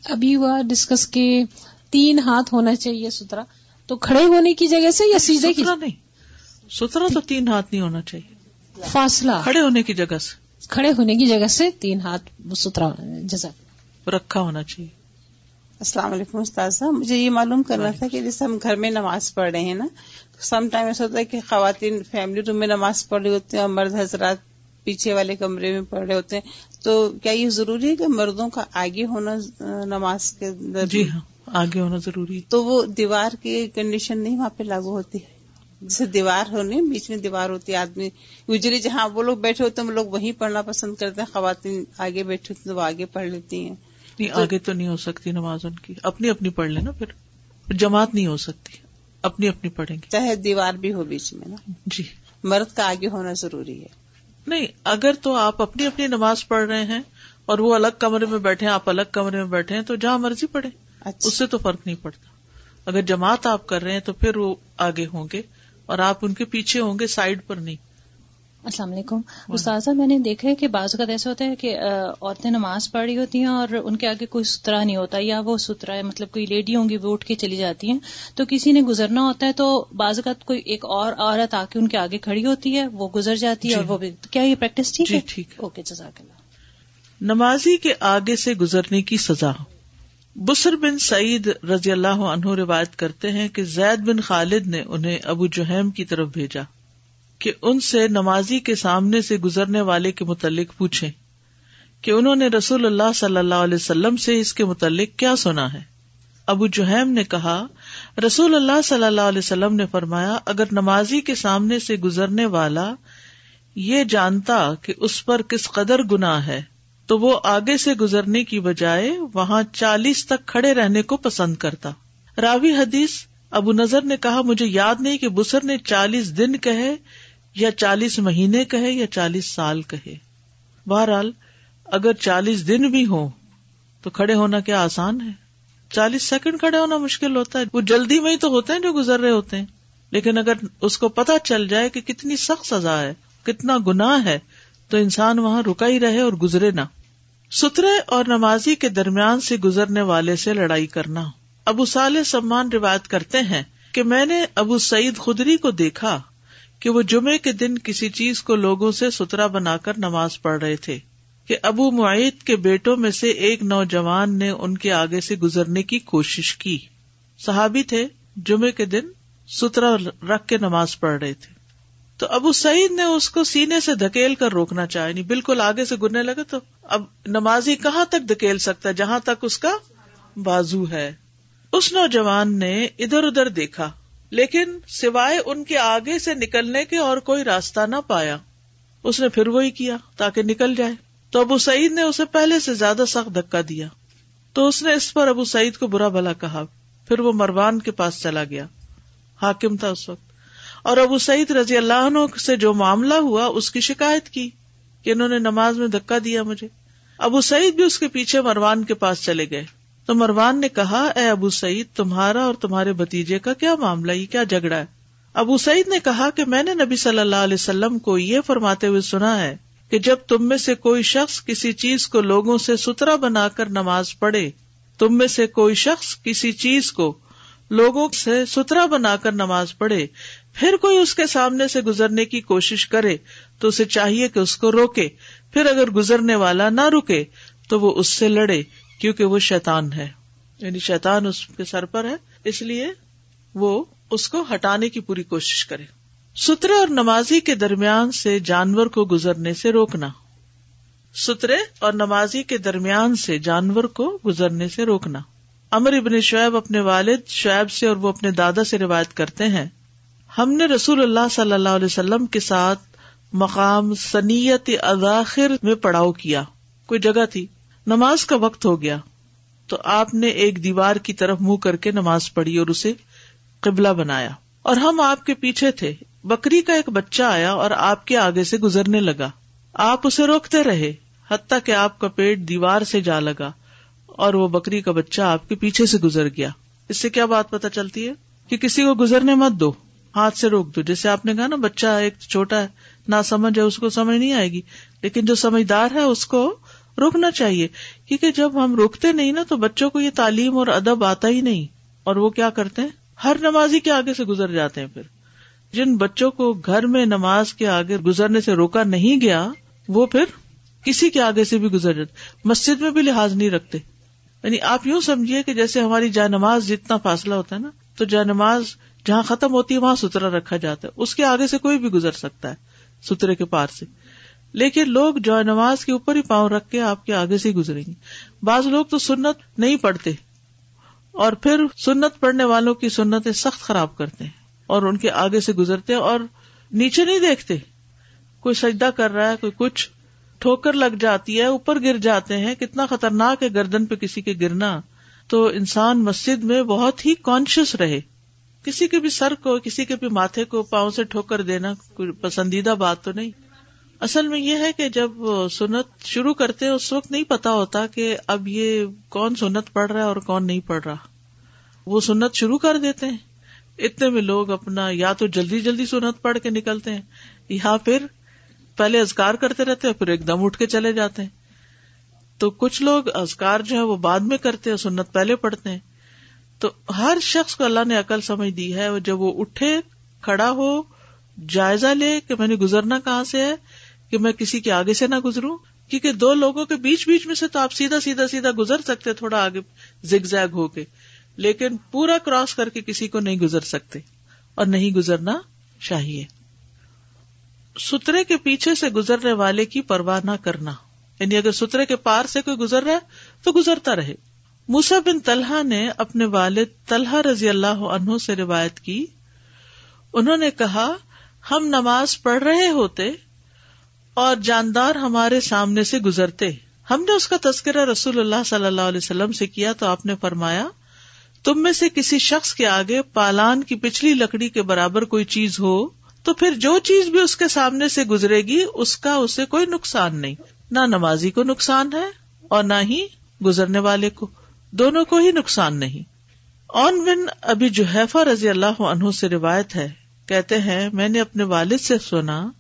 ابھی ہوا ڈسکس کے تین ہاتھ ہونا چاہیے سترا تو کھڑے ہونے کی جگہ سے یا سیدھے کی نہیں۔ سترہ تو تین ہاتھ نہیں ہونا چاہیے۔ فاصلہ۔ کھڑے ہونے کی جگہ سے۔ کھڑے ہونے کی جگہ سے تین ہاتھ سترا جزا رکھا ہونا چاہیے۔ السلام علیکم استاد صاحب مجھے یہ معلوم کرنا تھا کہ جیسے ہم گھر میں نماز پڑھ رہے ہیں نا تو سم ٹائم ایسا ہوتا ہے کہ خواتین فیملی روم میں نماز پڑھ رہی ہوتی ہیں اور مرد حضرات پیچھے والے کمرے میں پڑھ رہے ہوتے ہیں۔ تو کیا یہ ضروری ہے کہ مردوں کا آگے ہونا نماز کے اندر؟ جی ہاں آگے ہونا ضروری ہے۔ تو وہ دیوار کی کنڈیشن نہیں وہاں پہ لاگو ہوتی؟ ہے جیسے دیوار ہونے بیچ میں دیوار ہوتی ہے آدمی یوزلی جہاں وہ لوگ بیٹھے ہوتے ہیں وہ لوگ وہیں پڑھنا پسند کرتے ہیں خواتین آگے بیٹھے ہوتی ہیں تو وہ آگے پڑھ لیتی ہیں۔ نہیں آگے تو نہیں ہو سکتی نماز ان کی۔ اپنی اپنی پڑھ لینا پھر۔ جماعت نہیں ہو سکتی۔ اپنی اپنی پڑھیں گے۔ چاہے دیوار بھی ہو بیچ میں نا۔ جی۔ مرد کا آگے ہونا ضروری ہے۔ نہیں اگر تو آپ اپنی اپنی نماز پڑھ رہے ہیں اور وہ الگ کمرے میں بیٹھے ہیں آپ الگ کمرے میں بیٹھے ہیں تو جہاں مرضی پڑھیں۔ اچھا۔ اس سے تو فرق نہیں پڑتا۔ اگر جماعت آپ کر رہے ہیں تو پھر وہ آگے ہوں گے اور آپ ان کے پیچھے ہوں گے سائڈ پر نہیں۔ السلام علیکم۔ استاذہ میں نے دیکھا ہے کہ بعض اوقات ایسا ہوتا ہے کہ عورتیں نماز پڑھ رہی ہوتی ہیں اور ان کے آگے کوئی سترا نہیں ہوتا یا وہ سترا ہے مطلب کوئی لیڈی ہوں گی وہ اٹھ کے چلی جاتی ہیں۔ تو کسی نے گزرنا ہوتا ہے تو بعض اوقات کوئی ایک اور عورت آ کے ان کے آگے کھڑی ہوتی ہے وہ گزر جاتی ہے جی۔ اور وہ بھی۔ کیا یہ پریکٹس ٹھیک جی ہے؟ ٹھیک۔ اوکے جزاک اللہ نمازی کے آگے سے گزرنے کی سزا۔ بسر بن سعید رضی اللہ عنہ روایت کرتے ہیں کہ زید بن خالد نے انہیں ابو جہیم کی طرف بھیجا۔ کہ ان سے نمازی کے سامنے سے گزرنے والے کے متعلق پوچھیں کہ انہوں نے رسول اللہ صلی اللہ علیہ وسلم سے اس کے متعلق کیا سنا ہے۔ ابو جہیم نے کہا، رسول اللہ صلی اللہ علیہ وسلم نے فرمایا، اگر نمازی کے سامنے سے گزرنے والا یہ جانتا کہ اس پر کس قدر گناہ ہے، تو وہ آگے سے گزرنے کی بجائے وہاں چالیس تک کھڑے رہنے کو پسند کرتا۔ راوی حدیث، ابو نظر نے کہا، مجھے یاد نہیں کہ بسر نے چالیس دن کہے یا چالیس مہینے کہے یا چالیس سال کہے۔ بہرحال، اگر چالیس دن بھی ہو تو کھڑے ہونا کیا آسان ہے؟ چالیس سیکنڈ کھڑے ہونا مشکل ہوتا ہے۔ وہ جلدی میں ہی تو ہوتے ہیں جو گزر رہے ہوتے ہیں۔ لیکن اگر اس کو پتا چل جائے کہ کتنی سخت سزا ہے، کتنا گناہ ہے، تو انسان وہاں رکا ہی رہے اور گزرے نہ۔ سترے اور نمازی کے درمیان سے گزرنے والے سے لڑائی کرنا۔ ابو سال سمان روایت کرتے ہیں کہ میں نے ابو سعید خدری کو دیکھا۔ کہ وہ جمعے کے دن کسی چیز کو لوگوں سے سترا بنا کر نماز پڑھ رہے تھے، کہ ابو معیت کے بیٹوں میں سے ایک نوجوان نے ان کے آگے سے گزرنے کی کوشش کی۔ صحابی تھے، جمعے کے دن سترا رکھ کے نماز پڑھ رہے تھے۔ تو ابو سعید نے اس کو سینے سے دھکیل کر روکنا چاہے نہیں یعنی بالکل آگے سے گرنے لگے تو اب نمازی کہاں تک دھکیل سکتا ہے، جہاں تک اس کا بازو ہے؟ اس نوجوان نے ادھر ادھر دیکھا۔ لیکن سوائے ان کے آگے سے نکلنے کے اور کوئی راستہ نہ پایا۔ اس نے پھر وہی کیا تاکہ نکل جائے۔ تو ابو سعید نے اسے پہلے سے زیادہ سخت دھکا دیا۔ تو اس نے اس پر ابو سعید کو برا بھلا کہا۔ پھر وہ مروان کے پاس چلا گیا۔ حاکم تھا اس وقت۔ اور ابو سعید رضی اللہ عنہ سے جو معاملہ ہوا، اس کی شکایت کی کہ انہوں نے نماز میں دھکا دیا مجھے۔ ابو سعید بھی اس کے پیچھے مروان کے پاس چلے گئے۔ تو مروان نے کہا، اے ابو سعید، تمہارا اور تمہارے بتیجے کا کیا معاملہ یہ کیا جھگڑا ہے؟ ابو سعید نے کہا کہ میں نے نبی صلی اللہ علیہ وسلم کو یہ فرماتے ہوئے سنا ہے کہ جب تم میں سے کوئی شخص کسی چیز کو لوگوں سے سترا بنا کر نماز پڑھے، تم میں سے کوئی شخص کسی چیز کو لوگوں سے سترا بنا کر نماز پڑھے، پھر کوئی اس کے سامنے سے گزرنے کی کوشش کرے تو اسے چاہیے کہ اس کو روکے، پھر اگر گزرنے والا نہ رکے تو وہ اس سے لڑے۔ کیونکہ وہ شیتان ہے۔ یعنی شیتان اس کے سر پر ہے، اس لیے وہ اس کو ہٹانے کی پوری کوشش کرے۔ سترے اور نمازی کے درمیان سے جانور کو گزرنے سے روکنا۔ سترے اور نمازی کے درمیان سے جانور کو گزرنے سے روکنا۔ امر ابن شعیب اپنے والد شعیب سے اور وہ اپنے دادا سے روایت کرتے ہیں، ہم نے رسول اللہ صلی اللہ علیہ وسلم کے ساتھ مقام سنیت اذاخر میں پڑاؤ کیا۔ کوئی جگہ تھی۔ نماز کا وقت ہو گیا تو آپ نے ایک دیوار کی طرف منہ کر کے نماز پڑھی اور اسے قبلہ بنایا اور ہم آپ کے پیچھے تھے۔ بکری کا ایک بچہ آیا اور آپ کے آگے سے گزرنے لگا۔ آپ اسے روکتے رہے حتیٰ کہ آپ کا پیٹ دیوار سے جا لگا اور وہ بکری کا بچہ آپ کے پیچھے سے گزر گیا۔ اس سے کیا بات پتا چلتی ہے کہ کسی کو گزرنے مت دو، ہاتھ سے روک دو۔ جیسے آپ نے کہا نا، بچہ ایک چھوٹا ہے نہ سمجھ ہے، اس کو سمجھ نہیں آئے گی، لیکن جو سمجھدار ہے، اس کو روکنا چاہیے۔ کیونکہ جب ہم روکتے نہیں نا تو بچوں کو یہ تعلیم اور ادب آتا ہی نہیں۔ اور وہ کیا کرتے ہیں؟ ہر نمازی کے آگے سے گزر جاتے ہیں پھر۔ جن بچوں کو گھر میں نماز کے آگے گزرنے سے روکا نہیں گیا، وہ پھر کسی کے آگے سے بھی گزر جاتے مسجد میں بھی لحاظ نہیں رکھتے۔ یعنی آپ یوں سمجھیے کہ جیسے ہماری جائے نماز جتنا فاصلہ ہوتا ہے نا، تو جائے نماز جہاں ختم ہوتی ہے وہاں سترا رکھا جاتا ہے۔ اس کے آگے سے کوئی بھی گزر سکتا ہے، سترے کے پار سے۔ لیکن لوگ جو نماز کے اوپر ہی پاؤں رکھ کے آپ کے آگے سے گزریں گے۔ بعض لوگ تو سنت نہیں پڑھتے اور پھر سنت پڑھنے والوں کی سنتیں سخت خراب کرتے ہیں اور ان کے آگے سے گزرتے اور نیچے نہیں دیکھتے۔ کوئی سجدہ کر رہا ہے، کوئی کچھ ٹھوکر لگ جاتی ہے، اوپر گر جاتے ہیں۔ کتنا خطرناک ہے گردن پہ کسی کے گرنا۔ تو انسان مسجد میں بہت ہی کانشیس رہے۔ کسی کے بھی سر کو، کسی کے بھی ماتھے کو پاؤں سے ٹھوکر دینا کوئی پسندیدہ بات تو نہیں۔ اصل میں یہ ہے کہ جب سنت شروع کرتے اس وقت نہیں پتا ہوتا کہ اب یہ کون سنت پڑھ رہا ہے اور کون نہیں پڑھ رہا۔ وہ سنت شروع کر دیتے ہیں۔ اتنے میں لوگ اپنا یا تو جلدی جلدی سنت پڑھ کے نکلتے ہیں، یا پھر پہلے ازکار کرتے رہتے ہیں، پھر ایک دم اٹھ کے چلے جاتے ہیں۔ تو کچھ لوگ ازکار جو ہے وہ بعد میں کرتے ہیں، سنت پہلے پڑھتے ہیں۔ تو ہر شخص کو اللہ نے عقل سمجھ دی ہے، جب وہ اٹھے، کھڑا ہو، جائزہ لے کہ میں نے گزرنا کہاں سے ہے کہ میں کسی کے آگے سے نہ گزروں، کیونکہ دو لوگوں کے بیچ بیچ میں سے تو آپ سیدھا سیدھا سیدھا گزر سکتے، تھوڑا آگے زگ زیگ ہو کے۔ لیکن پورا کراس کر کے کسی کو نہیں گزر سکتے اور نہیں گزرنا چاہیے۔ سترے کے پیچھے سے گزرنے والے کی پرواہ نہ کرنا۔ یعنی اگر سترے کے پار سے کوئی گزر رہا ہے، تو گزرتا رہے۔ موسا بن طلحہ نے اپنے والد طلحہ رضی اللہ عنہ سے روایت کی۔ انہوں نے کہا، ہم نماز پڑھ رہے ہوتے اور جاندار ہمارے سامنے سے گزرتے۔ ہم نے اس کا تذکرہ رسول اللہ صلی اللہ علیہ وسلم سے کیا تو آپ نے فرمایا، تم میں سے کسی شخص کے آگے پالان کی پچھلی لکڑی کے برابر کوئی چیز ہو، تو پھر جو چیز بھی اس کے سامنے سے گزرے گی، اس کا اسے کوئی نقصان نہیں۔ نہ نمازی کو نقصان ہے اور نہ ہی گزرنے والے کو۔ دونوں کو ہی نقصان نہیں۔ اون بن ابھی جوہیفا رضی اللہ عنہ سے روایت ہے، کہتے ہیں، میں نے اپنے والد سے سنا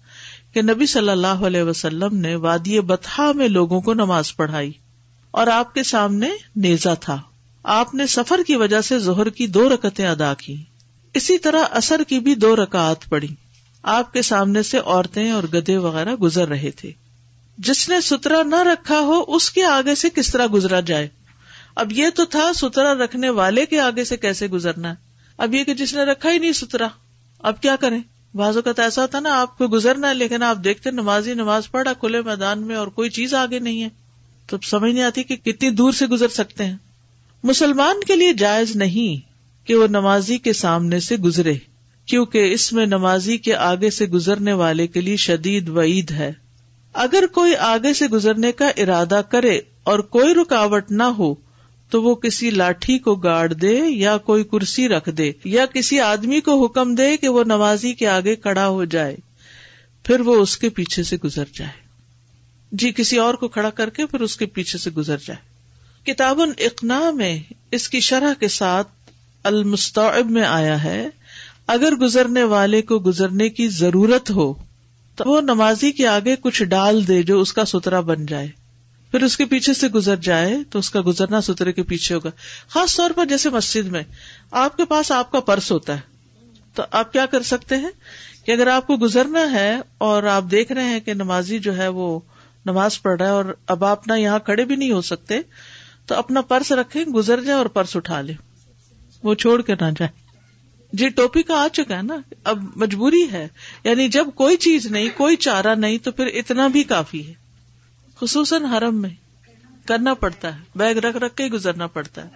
کہ نبی صلی اللہ علیہ وسلم نے وادی بتہا میں لوگوں کو نماز پڑھائی اور آپ کے سامنے نیزا تھا۔ آپ نے سفر کی وجہ سے زہر کی دو رکتیں ادا کی۔ اسی طرح اثر کی بھی دو رکعت پڑی آپ کے سامنے سے عورتیں اور گدے وغیرہ گزر رہے تھے۔ جس نے سترا نہ رکھا ہو، اس کے آگے سے کس طرح گزرا جائے؟ اب یہ تو تھا سترا رکھنے والے کے آگے سے کیسے گزرنا ہے؟ اب یہ کہ جس نے رکھا ہی نہیں سترا اب کیا کریں؟ بازو کا تو ایسا ہوتا نا، آپ کو گزرنا ہے، لیکن آپ دیکھتے نمازی نماز پڑھا کھلے میدان میں اور کوئی چیز آگے نہیں ہے، تو سمجھ نہیں آتی کہ کتنی دور سے گزر سکتے ہیں۔ مسلمان کے لیے جائز نہیں کہ وہ نمازی کے سامنے سے گزرے، کیونکہ اس میں نمازی کے آگے سے گزرنے والے کے لیے شدید وعید ہے۔ اگر کوئی آگے سے گزرنے کا ارادہ کرے اور کوئی رکاوٹ نہ ہو تو وہ کسی لاٹھی کو گاڑ دے یا کوئی کرسی رکھ دے یا کسی آدمی کو حکم دے کہ وہ نمازی کے آگے کڑا ہو جائے، پھر وہ اس کے پیچھے سے گزر جائے۔ جی کسی اور کو کھڑا کر کے پھر اس کے پیچھے سے گزر جائے۔ کتاب اقنا میں اس کی شرح کے ساتھ المستعب میں آیا ہے، اگر گزرنے والے کو گزرنے کی ضرورت ہو، تو وہ نمازی کے آگے کچھ ڈال دے جو اس کا سترا بن جائے۔ پھر اس کے پیچھے سے گزر جائے تو اس کا گزرنا سترے کے پیچھے ہوگا۔ خاص طور پر جیسے مسجد میں، آپ کے پاس آپ کا پرس ہوتا ہے۔ تو آپ کیا کر سکتے ہیں؟ کہ اگر آپ کو گزرنا ہے اور آپ دیکھ رہے ہیں کہ نمازی جو ہے وہ نماز پڑھ رہا ہے اور اب آپ نہ یہاں کھڑے بھی نہیں ہو سکتے، تو اپنا پرس رکھے گزر جائے اور پرس اٹھا لے وہ چھوڑ کے نہ جائے جی ٹوپی کا آ چکا ہے نا۔ اب مجبوری ہے۔ یعنی جب کوئی چیز نہیں، کوئی چارہ نہیں، تو پھر اتنا بھی کافی ہے۔ خصوصاً حرم میں کرنا پڑتا ہے، بیگ رکھ رکھ کے ہی گزرنا پڑتا ہے۔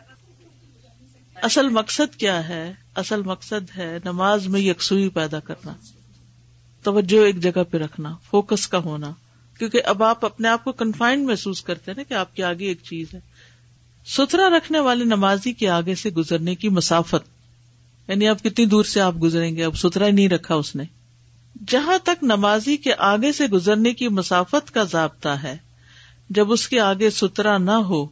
اصل مقصد کیا ہے؟ اصل مقصد ہے نماز میں یکسوئی پیدا کرنا۔ توجہ ایک جگہ پہ رکھنا، فوکس کا ہونا۔ کیونکہ اب آپ اپنے آپ کو کنفائنڈ محسوس کرتے ہیں نا کہ آپ کے آگے ایک چیز ہے۔ ستھرا رکھنے والے نمازی کے آگے سے گزرنے کی مسافت۔ یعنی اب کتنی دور سے آپ گزریں گے، اب ستھرا نہیں رکھا اس نے۔ جہاں تک نمازی کے آگے سے گزرنے کی مسافت کا ضابطہ ہے جب اس کے آگے سترا نہ ہو،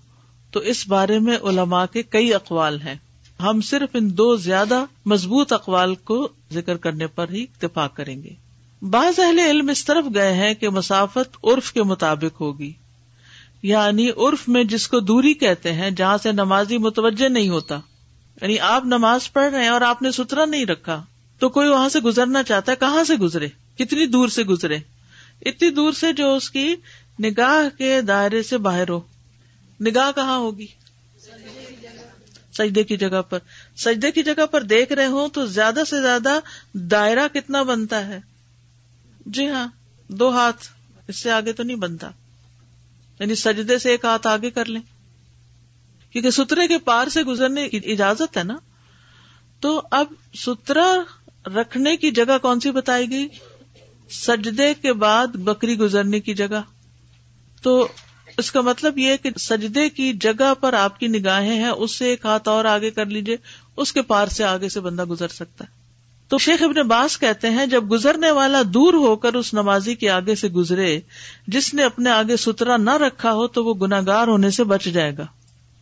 تو اس بارے میں علماء کے کئی اقوال ہیں۔ ہم صرف ان دو زیادہ مضبوط اقوال کو ذکر کرنے پر ہی اتفاق کریں گے۔ بعض اہل علم اس طرف گئے ہیں کہ مسافت عرف کے مطابق ہوگی۔ یعنی عرف میں جس کو دوری کہتے ہیں، جہاں سے نمازی متوجہ نہیں ہوتا۔ یعنی آپ نماز پڑھ رہے ہیں اور آپ نے سترا نہیں رکھا، تو کوئی وہاں سے گزرنا چاہتا ہے، کہاں سے گزرے؟ کتنی دور سے گزرے؟ اتنی دور سے جو اس کی نگاہ کے دائرے سے باہر ہو۔ نگاہ کہاں ہوگی؟ سجدے کی جگہ پر۔ سجدے کی جگہ پر دیکھ رہے ہوں تو زیادہ سے زیادہ دائرہ کتنا بنتا ہے؟ جی ہاں دو ہاتھ۔ اس سے آگے تو نہیں بنتا۔ یعنی سجدے سے ایک ہاتھ آگے کر لیں۔ کیونکہ سترے کے پار سے گزرنے کی اجازت ہے نا۔ تو اب سترا رکھنے کی جگہ کون سی بتائی گئی؟ سجدے کے بعد بکری گزرنے کی جگہ۔ تو اس کا مطلب یہ کہ سجدے کی جگہ پر آپ کی نگاہیں ہیں، اس سے ایک ہاتھ اور آگے کر لیجیے اس کے پار سے آگے سے بندہ گزر سکتا ہے۔ تو شیخ ابن باس کہتے ہیں، جب گزرنے والا دور ہو کر اس نمازی کے آگے سے گزرے، جس نے اپنے آگے سترا نہ رکھا ہو، تو وہ گناگار ہونے سے بچ جائے گا۔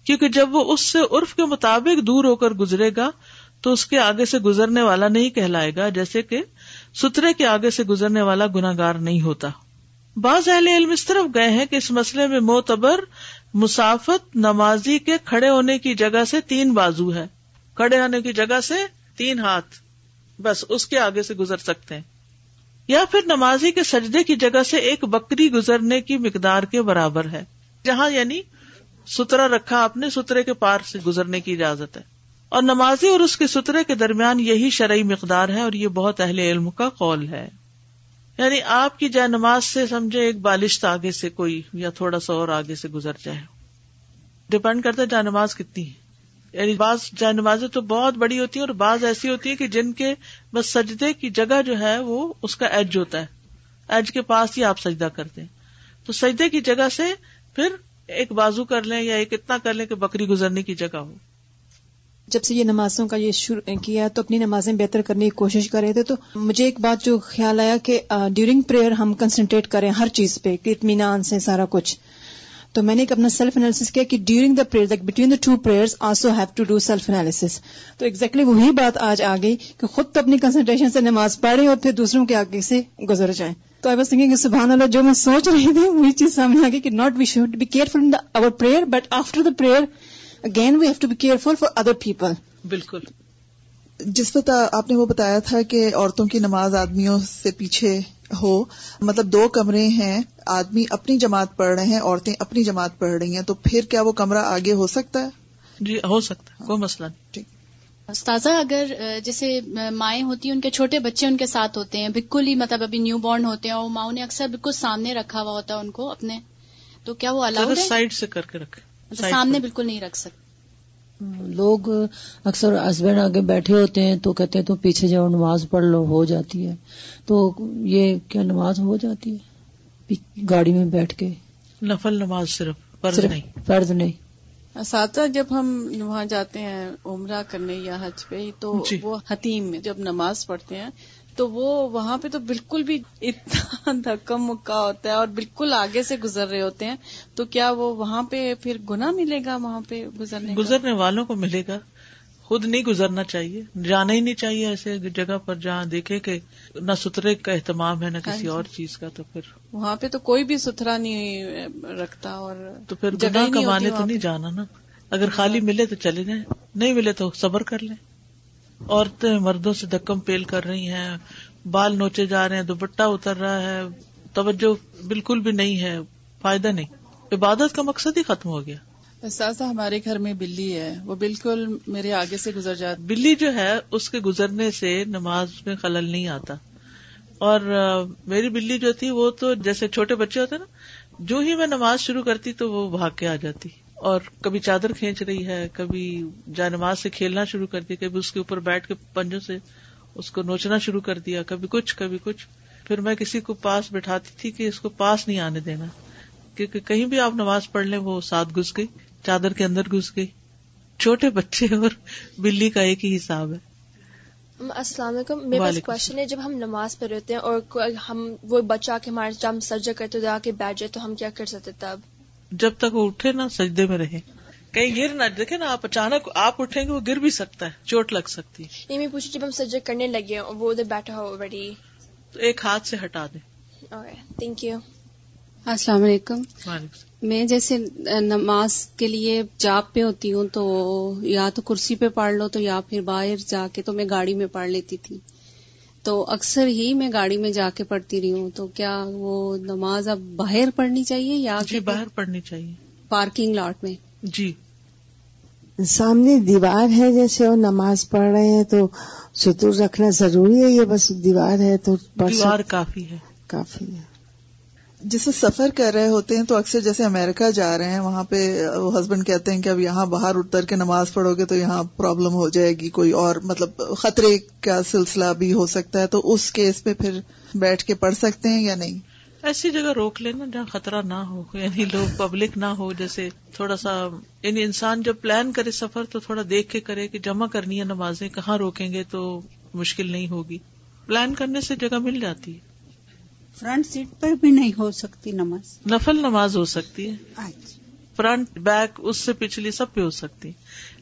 کیونکہ جب وہ اس سے عرف کے مطابق دور ہو کر گزرے گا، تو اس کے آگے سے گزرنے والا نہیں کہلائے گا، جیسے کہ سترے کے آگے سے گزرنے والا گناگار نہیں ہوتا۔ بعض اہل علم اس طرف گئے ہیں کہ اس مسئلے میں موتبر مسافت نمازی کے کھڑے ہونے کی جگہ سے تین بازو ہے کھڑے ہونے کی جگہ سے تین ہاتھ۔ بس اس کے آگے سے گزر سکتے ہیں۔ یا پھر نمازی کے سجدے کی جگہ سے ایک بکری گزرنے کی مقدار کے برابر ہے۔ جہاں یعنی سترا رکھا آپ نے سترے کے پار سے گزرنے کی اجازت ہے۔ اور نمازی اور اس کے سترے کے درمیان یہی شرعی مقدار ہے اور یہ بہت اہل علم کا قول ہے۔ یعنی آپ کی جائے نماز سے سمجھے ایک بالشت آگے سے کوئی یا تھوڑا سا اور آگے سے گزر جائے۔ ڈپینڈ کرتا ہے جائے نماز کتنی ہے۔ یعنی بعض جائے نمازیں تو بہت بڑی ہوتی ہیں اور بعض ایسی ہوتی ہے کہ جن کے بس سجدے کی جگہ جو ہے وہ اس کا ایج ہوتا ہے۔ ایج کے پاس ہی آپ سجدہ کرتے ہیں۔ تو سجدے کی جگہ سے پھر ایک بازو کر لیں یا ایک اتنا کر لیں کہ بکری گزرنے کی جگہ ہو۔ جب سے یہ نمازوں کا یہ شروع کیا تو اپنی نمازیں بہتر کرنے کی کوشش کر رہے تھے، تو مجھے ایک بات جو خیال آیا کہ ڈیورنگ پریئر ہم کنسنٹریٹ کریں ہر چیز پہ، کہ اطمینان سے سارا کچھ۔ تو میں نے ایک اپنا سیلف انالیس کیا کہ during the prayer between the two prayer also have to do self analysis تو ایگزیکٹلی وہی بات آج آ گئی کہ خود تو اپنی کنسنٹریشن سے نماز پڑھیں اور پھر دوسروں کے آگے سے گزر جائیں۔ تو آئی واز تھنکنگ سبحان اللہ جو میں سوچ رہی تھی، وہی چیز سامنے آ گئی کہ not we should be careful in over prayer but after the prayer again we have to be careful for other people بالکل۔ جس وقت آپ نے وہ بتایا تھا کہ عورتوں کی نماز آدمیوں سے پیچھے ہو مطلب دو کمرے ہیں آدمی اپنی جماعت پڑھ رہے ہیں عورتیں اپنی جماعت پڑھ رہی ہیں تو پھر کیا وہ کمرہ آگے ہو سکتا ہے؟ جی ہو سکتا ہے کوئی مسئلہ نہیں۔ ٹھیک۔ استاذہ اگر جیسے مائیں ہوتی ہیں ان کے چھوٹے بچے ان کے ساتھ ہوتے ہیں بالکل ہی مطلب ابھی نیو بورن ہوتے ہیں اور ماؤں نے اکثر بالکل سامنے رکھا ہوا ہوتا ہے ان کو اپنے تو کیا وہ ہے؟ سائڈ سے کر کے رکھے۔ سامنے بالکل نہیں رکھ سکتے۔ لوگ اکثر ہسبینڈ آگے بیٹھے ہوتے ہیں تو کہتے ہیں تو پیچھے جاؤ نماز پڑھ لو ہو جاتی ہے۔ تو یہ کیا نماز ہو جاتی ہے؟ گاڑی میں بیٹھ کے۔ نفل نماز صرف فرض نہیں۔ فرض نہیں۔ اساتذہ جب ہم وہاں جاتے ہیں عمرہ کرنے یا حج پہ تو جی. وہ حتیم میں جب نماز پڑھتے ہیں تو وہ وہاں پہ تو بالکل بھی اتنا دھکم مکا ہوتا ہے اور بالکل آگے سے گزر رہے ہوتے ہیں تو کیا وہ وہاں پہ پھر گنا ملے گا وہاں پہ گزرنے گزرنے والوں کو ملے گا۔ خود نہیں گزرنا چاہیے جانا ہی نہیں چاہیے ایسے جگہ پر جہاں دیکھے کہ نہ سترے کا اہتمام ہے نہ کسی ہاں اور جی۔ چیز کا تو پھر وہاں پہ تو کوئی بھی ستھرا نہیں رکھتا اور تو پھر جگہ کمانے تو نہیں جانا نا۔ اگر خالی ملے تو چلے جائیں نہیں ملے تو صبر کر لیں۔ عورتیں مردوں سے دکم پیل کر رہی ہیں بال نوچے جا رہے ہیں دوپٹہ اتر رہا ہے توجہ بالکل بھی نہیں ہے فائدہ نہیں۔ عبادت کا مقصد ہی ختم ہو گیا۔ احساسہ ہمارے گھر میں بلی ہے وہ بالکل میرے آگے سے گزر جاتی بلی جو ہے اس کے گزرنے سے نماز میں خلل نہیں آتا۔ اور میری بلی جو تھی وہ تو جیسے چھوٹے بچے ہوتے نا جو ہی میں نماز شروع کرتی تو وہ بھاگ کے آ جاتی۔ اور کبھی چادر کھینچ رہی ہے کبھی جا نماز سے کھیلنا شروع کر دیا کبھی اس کے اوپر بیٹھ کے پنجوں سے اس کو نوچنا شروع کر دیا کبھی کچھ کبھی کچھ۔ پھر میں کسی کو پاس بٹھاتی تھی کہ اس کو پاس نہیں آنے دینا۔ کیونکہ کہیں بھی آپ نماز پڑھ لیں وہ ساتھ گھس گئی چادر کے اندر گھس گئی۔ چھوٹے بچے اور بلی کا ایک ہی حساب ہے۔ السلام علیکم۔ میرے پاس کوشچن ہے جب ہم نماز پڑھ رہتے ہیں اور ہم وہ بچہ کے ہمارے جب ہم سرجر کرتے آ کے بیٹھ جائے تو ہم کیا کر سکتے تب؟ جب تک وہ اٹھے نا سجدے میں رہے۔ کہیں گر نہ دیکھے نا آپ اچانک آپ اٹھیں گے وہ گر بھی سکتا ہے چوٹ لگ سکتی ہے۔ میں جب ہم سجدے کرنے لگے وہ ادھر بیٹھا ہو بڑی تو ایک ہاتھ سے ہٹا دیں۔ تھینک یو السلام علیکم۔ میں جیسے نماز کے لیے جاب پہ ہوتی ہوں تو یا تو کرسی پہ پڑھ لو تو یا پھر باہر جا کے تو میں گاڑی میں پڑھ لیتی تھی۔ تو اکثر ہی میں گاڑی میں جا کے پڑھتی رہی ہوں۔ تو کیا وہ نماز اب باہر پڑھنی چاہیے یا جی باہر پڑھنی چاہیے۔ پارکنگ لاٹ میں؟ جی۔ سامنے دیوار ہے جیسے وہ نماز پڑھ رہے ہیں تو ستر رکھنا ضروری ہے یہ بس دیوار ہے تو دیوار کافی ہے۔ کافی ہے۔ جسے سفر کر رہے ہوتے ہیں تو اکثر جیسے امریکہ جا رہے ہیں، وہاں پہ وہ ہسبینڈ کہتے ہیں کہ اب یہاں باہر اتر کے نماز پڑھو گے تو یہاں پرابلم ہو جائے گی، کوئی اور مطلب خطرے کا سلسلہ بھی ہو سکتا ہے، تو اس کیس پہ پھر بیٹھ کے پڑھ سکتے ہیں یا نہیں؟ ایسی جگہ روک لینا جہاں خطرہ نہ ہو یعنی لوگ پبلک نہ ہو، جیسے تھوڑا سا یعنی انسان جب پلان کرے سفر تو تھوڑا دیکھ کے کرے کہ جمع کرنی ہے نمازیں، کہاں روکیں گے تو مشکل نہیں ہوگی۔ پلان کرنے سے جگہ مل جاتی ہے۔ فرنٹ سیٹ پر بھی نہیں ہو سکتی نماز۔ نفل نماز ہو سکتی ہے۔ فرنٹ بیک اس سے پچھلی سب پہ ہو سکتی۔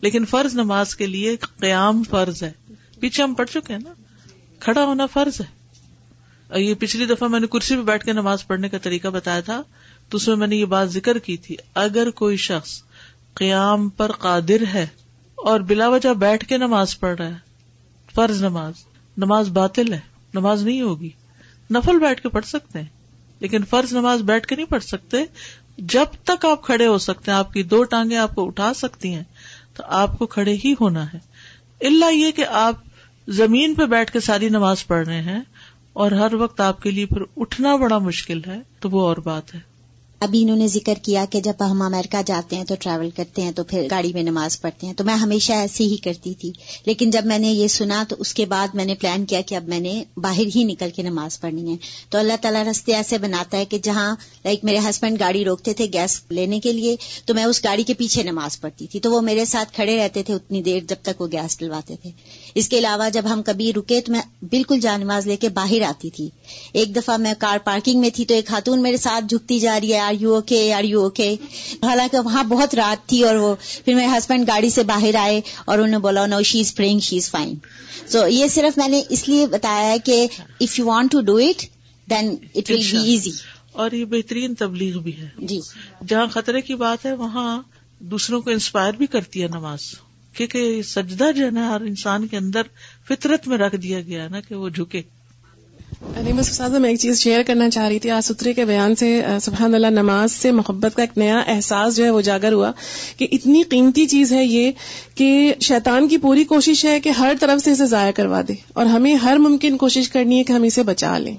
لیکن فرض نماز کے لیے قیام فرض ہے۔ پیچھے ہم پڑھ چکے ہیں نا۔ کھڑا ہونا فرض ہے۔ یہ پچھلی دفعہ میں نے کرسی پہ بیٹھ کے نماز پڑھنے کا طریقہ بتایا تھا۔ تو اس میں میں نے یہ بات ذکر کی تھی۔ اگر کوئی شخص قیام پر قادر ہے اور بلا وجہ بیٹھ کے نماز پڑھ رہا ہے فرض نماز۔ نماز باطل ہے۔ نماز نہیں ہوگی۔ نفل بیٹھ کے پڑھ سکتے ہیں، لیکن فرض نماز بیٹھ کے نہیں پڑھ سکتے۔ جب تک آپ کھڑے ہو سکتے ہیں، آپ کی دو ٹانگیں آپ کو اٹھا سکتی ہیں، تو آپ کو کھڑے ہی ہونا ہے۔ اللہ یہ کہ آپ زمین پہ بیٹھ کے ساری نماز پڑھ رہے ہیں اور ہر وقت آپ کے لیے پھر اٹھنا بڑا مشکل ہے، تو وہ اور بات ہے۔ ابھی انہوں نے ذکر کیا کہ جب ہم امریکہ جاتے ہیں تو ٹریول کرتے ہیں تو پھر گاڑی میں نماز پڑھتے ہیں تو میں ہمیشہ ایسے ہی کرتی تھی۔ لیکن جب میں نے یہ سنا تو اس کے بعد میں نے پلان کیا کہ اب میں نے باہر ہی نکل کے نماز پڑھنی ہے۔ تو اللہ تعالیٰ رستے ایسے بناتا ہے کہ جہاں لائک میرے ہسبینڈ گاڑی روکتے تھے گیس لینے کے لیے تو میں اس گاڑی کے پیچھے نماز پڑھتی تھی۔ تو وہ میرے ساتھ کھڑے رہتے تھے اتنی دیر جب تک وہ گیس ڈلواتے تھے۔ اس کے علاوہ جب ہم کبھی رکے تو میں بالکل جان نماز لے کے باہر آتی تھی۔ ایک دفعہ میں کار پارکنگ میں تھی تو ایک خاتون میرے ساتھ جھکتی جا رہی ہے۔ Are you okay are you okay حالانکہ وہاں بہت رات تھی اور وہ پھر میرے ہسبینڈ گاڑی سے باہر آئے اور انہوں نے بولا نو شی از praying she is fine so یہ صرف میں نے اس لیے بتایا ہے کہ if you want to do it then it will be easy اور یہ بہترین تبلیغ بھی ہے۔ جی۔ جہاں خطرے کی بات ہے وہاں دوسروں کو انسپائر بھی کرتی ہے نماز۔ کیونکہ سجدہ جو ہے نا ہر انسان کے اندر فطرت میں رکھ دیا گیا نا کہ وہ جھکے۔ علی بس میں ایک چیز شیئر کرنا چاہ رہی تھی۔ آج ستری کے بیان سے سبحان اللہ، نماز سے محبت کا ایک نیا احساس جو ہے وہ جاگر ہوا کہ اتنی قیمتی چیز ہے یہ کہ شیطان کی پوری کوشش ہے کہ ہر طرف سے اسے ضائع کروا دے اور ہمیں ہر ممکن کوشش کرنی ہے کہ ہم اسے بچا لیں۔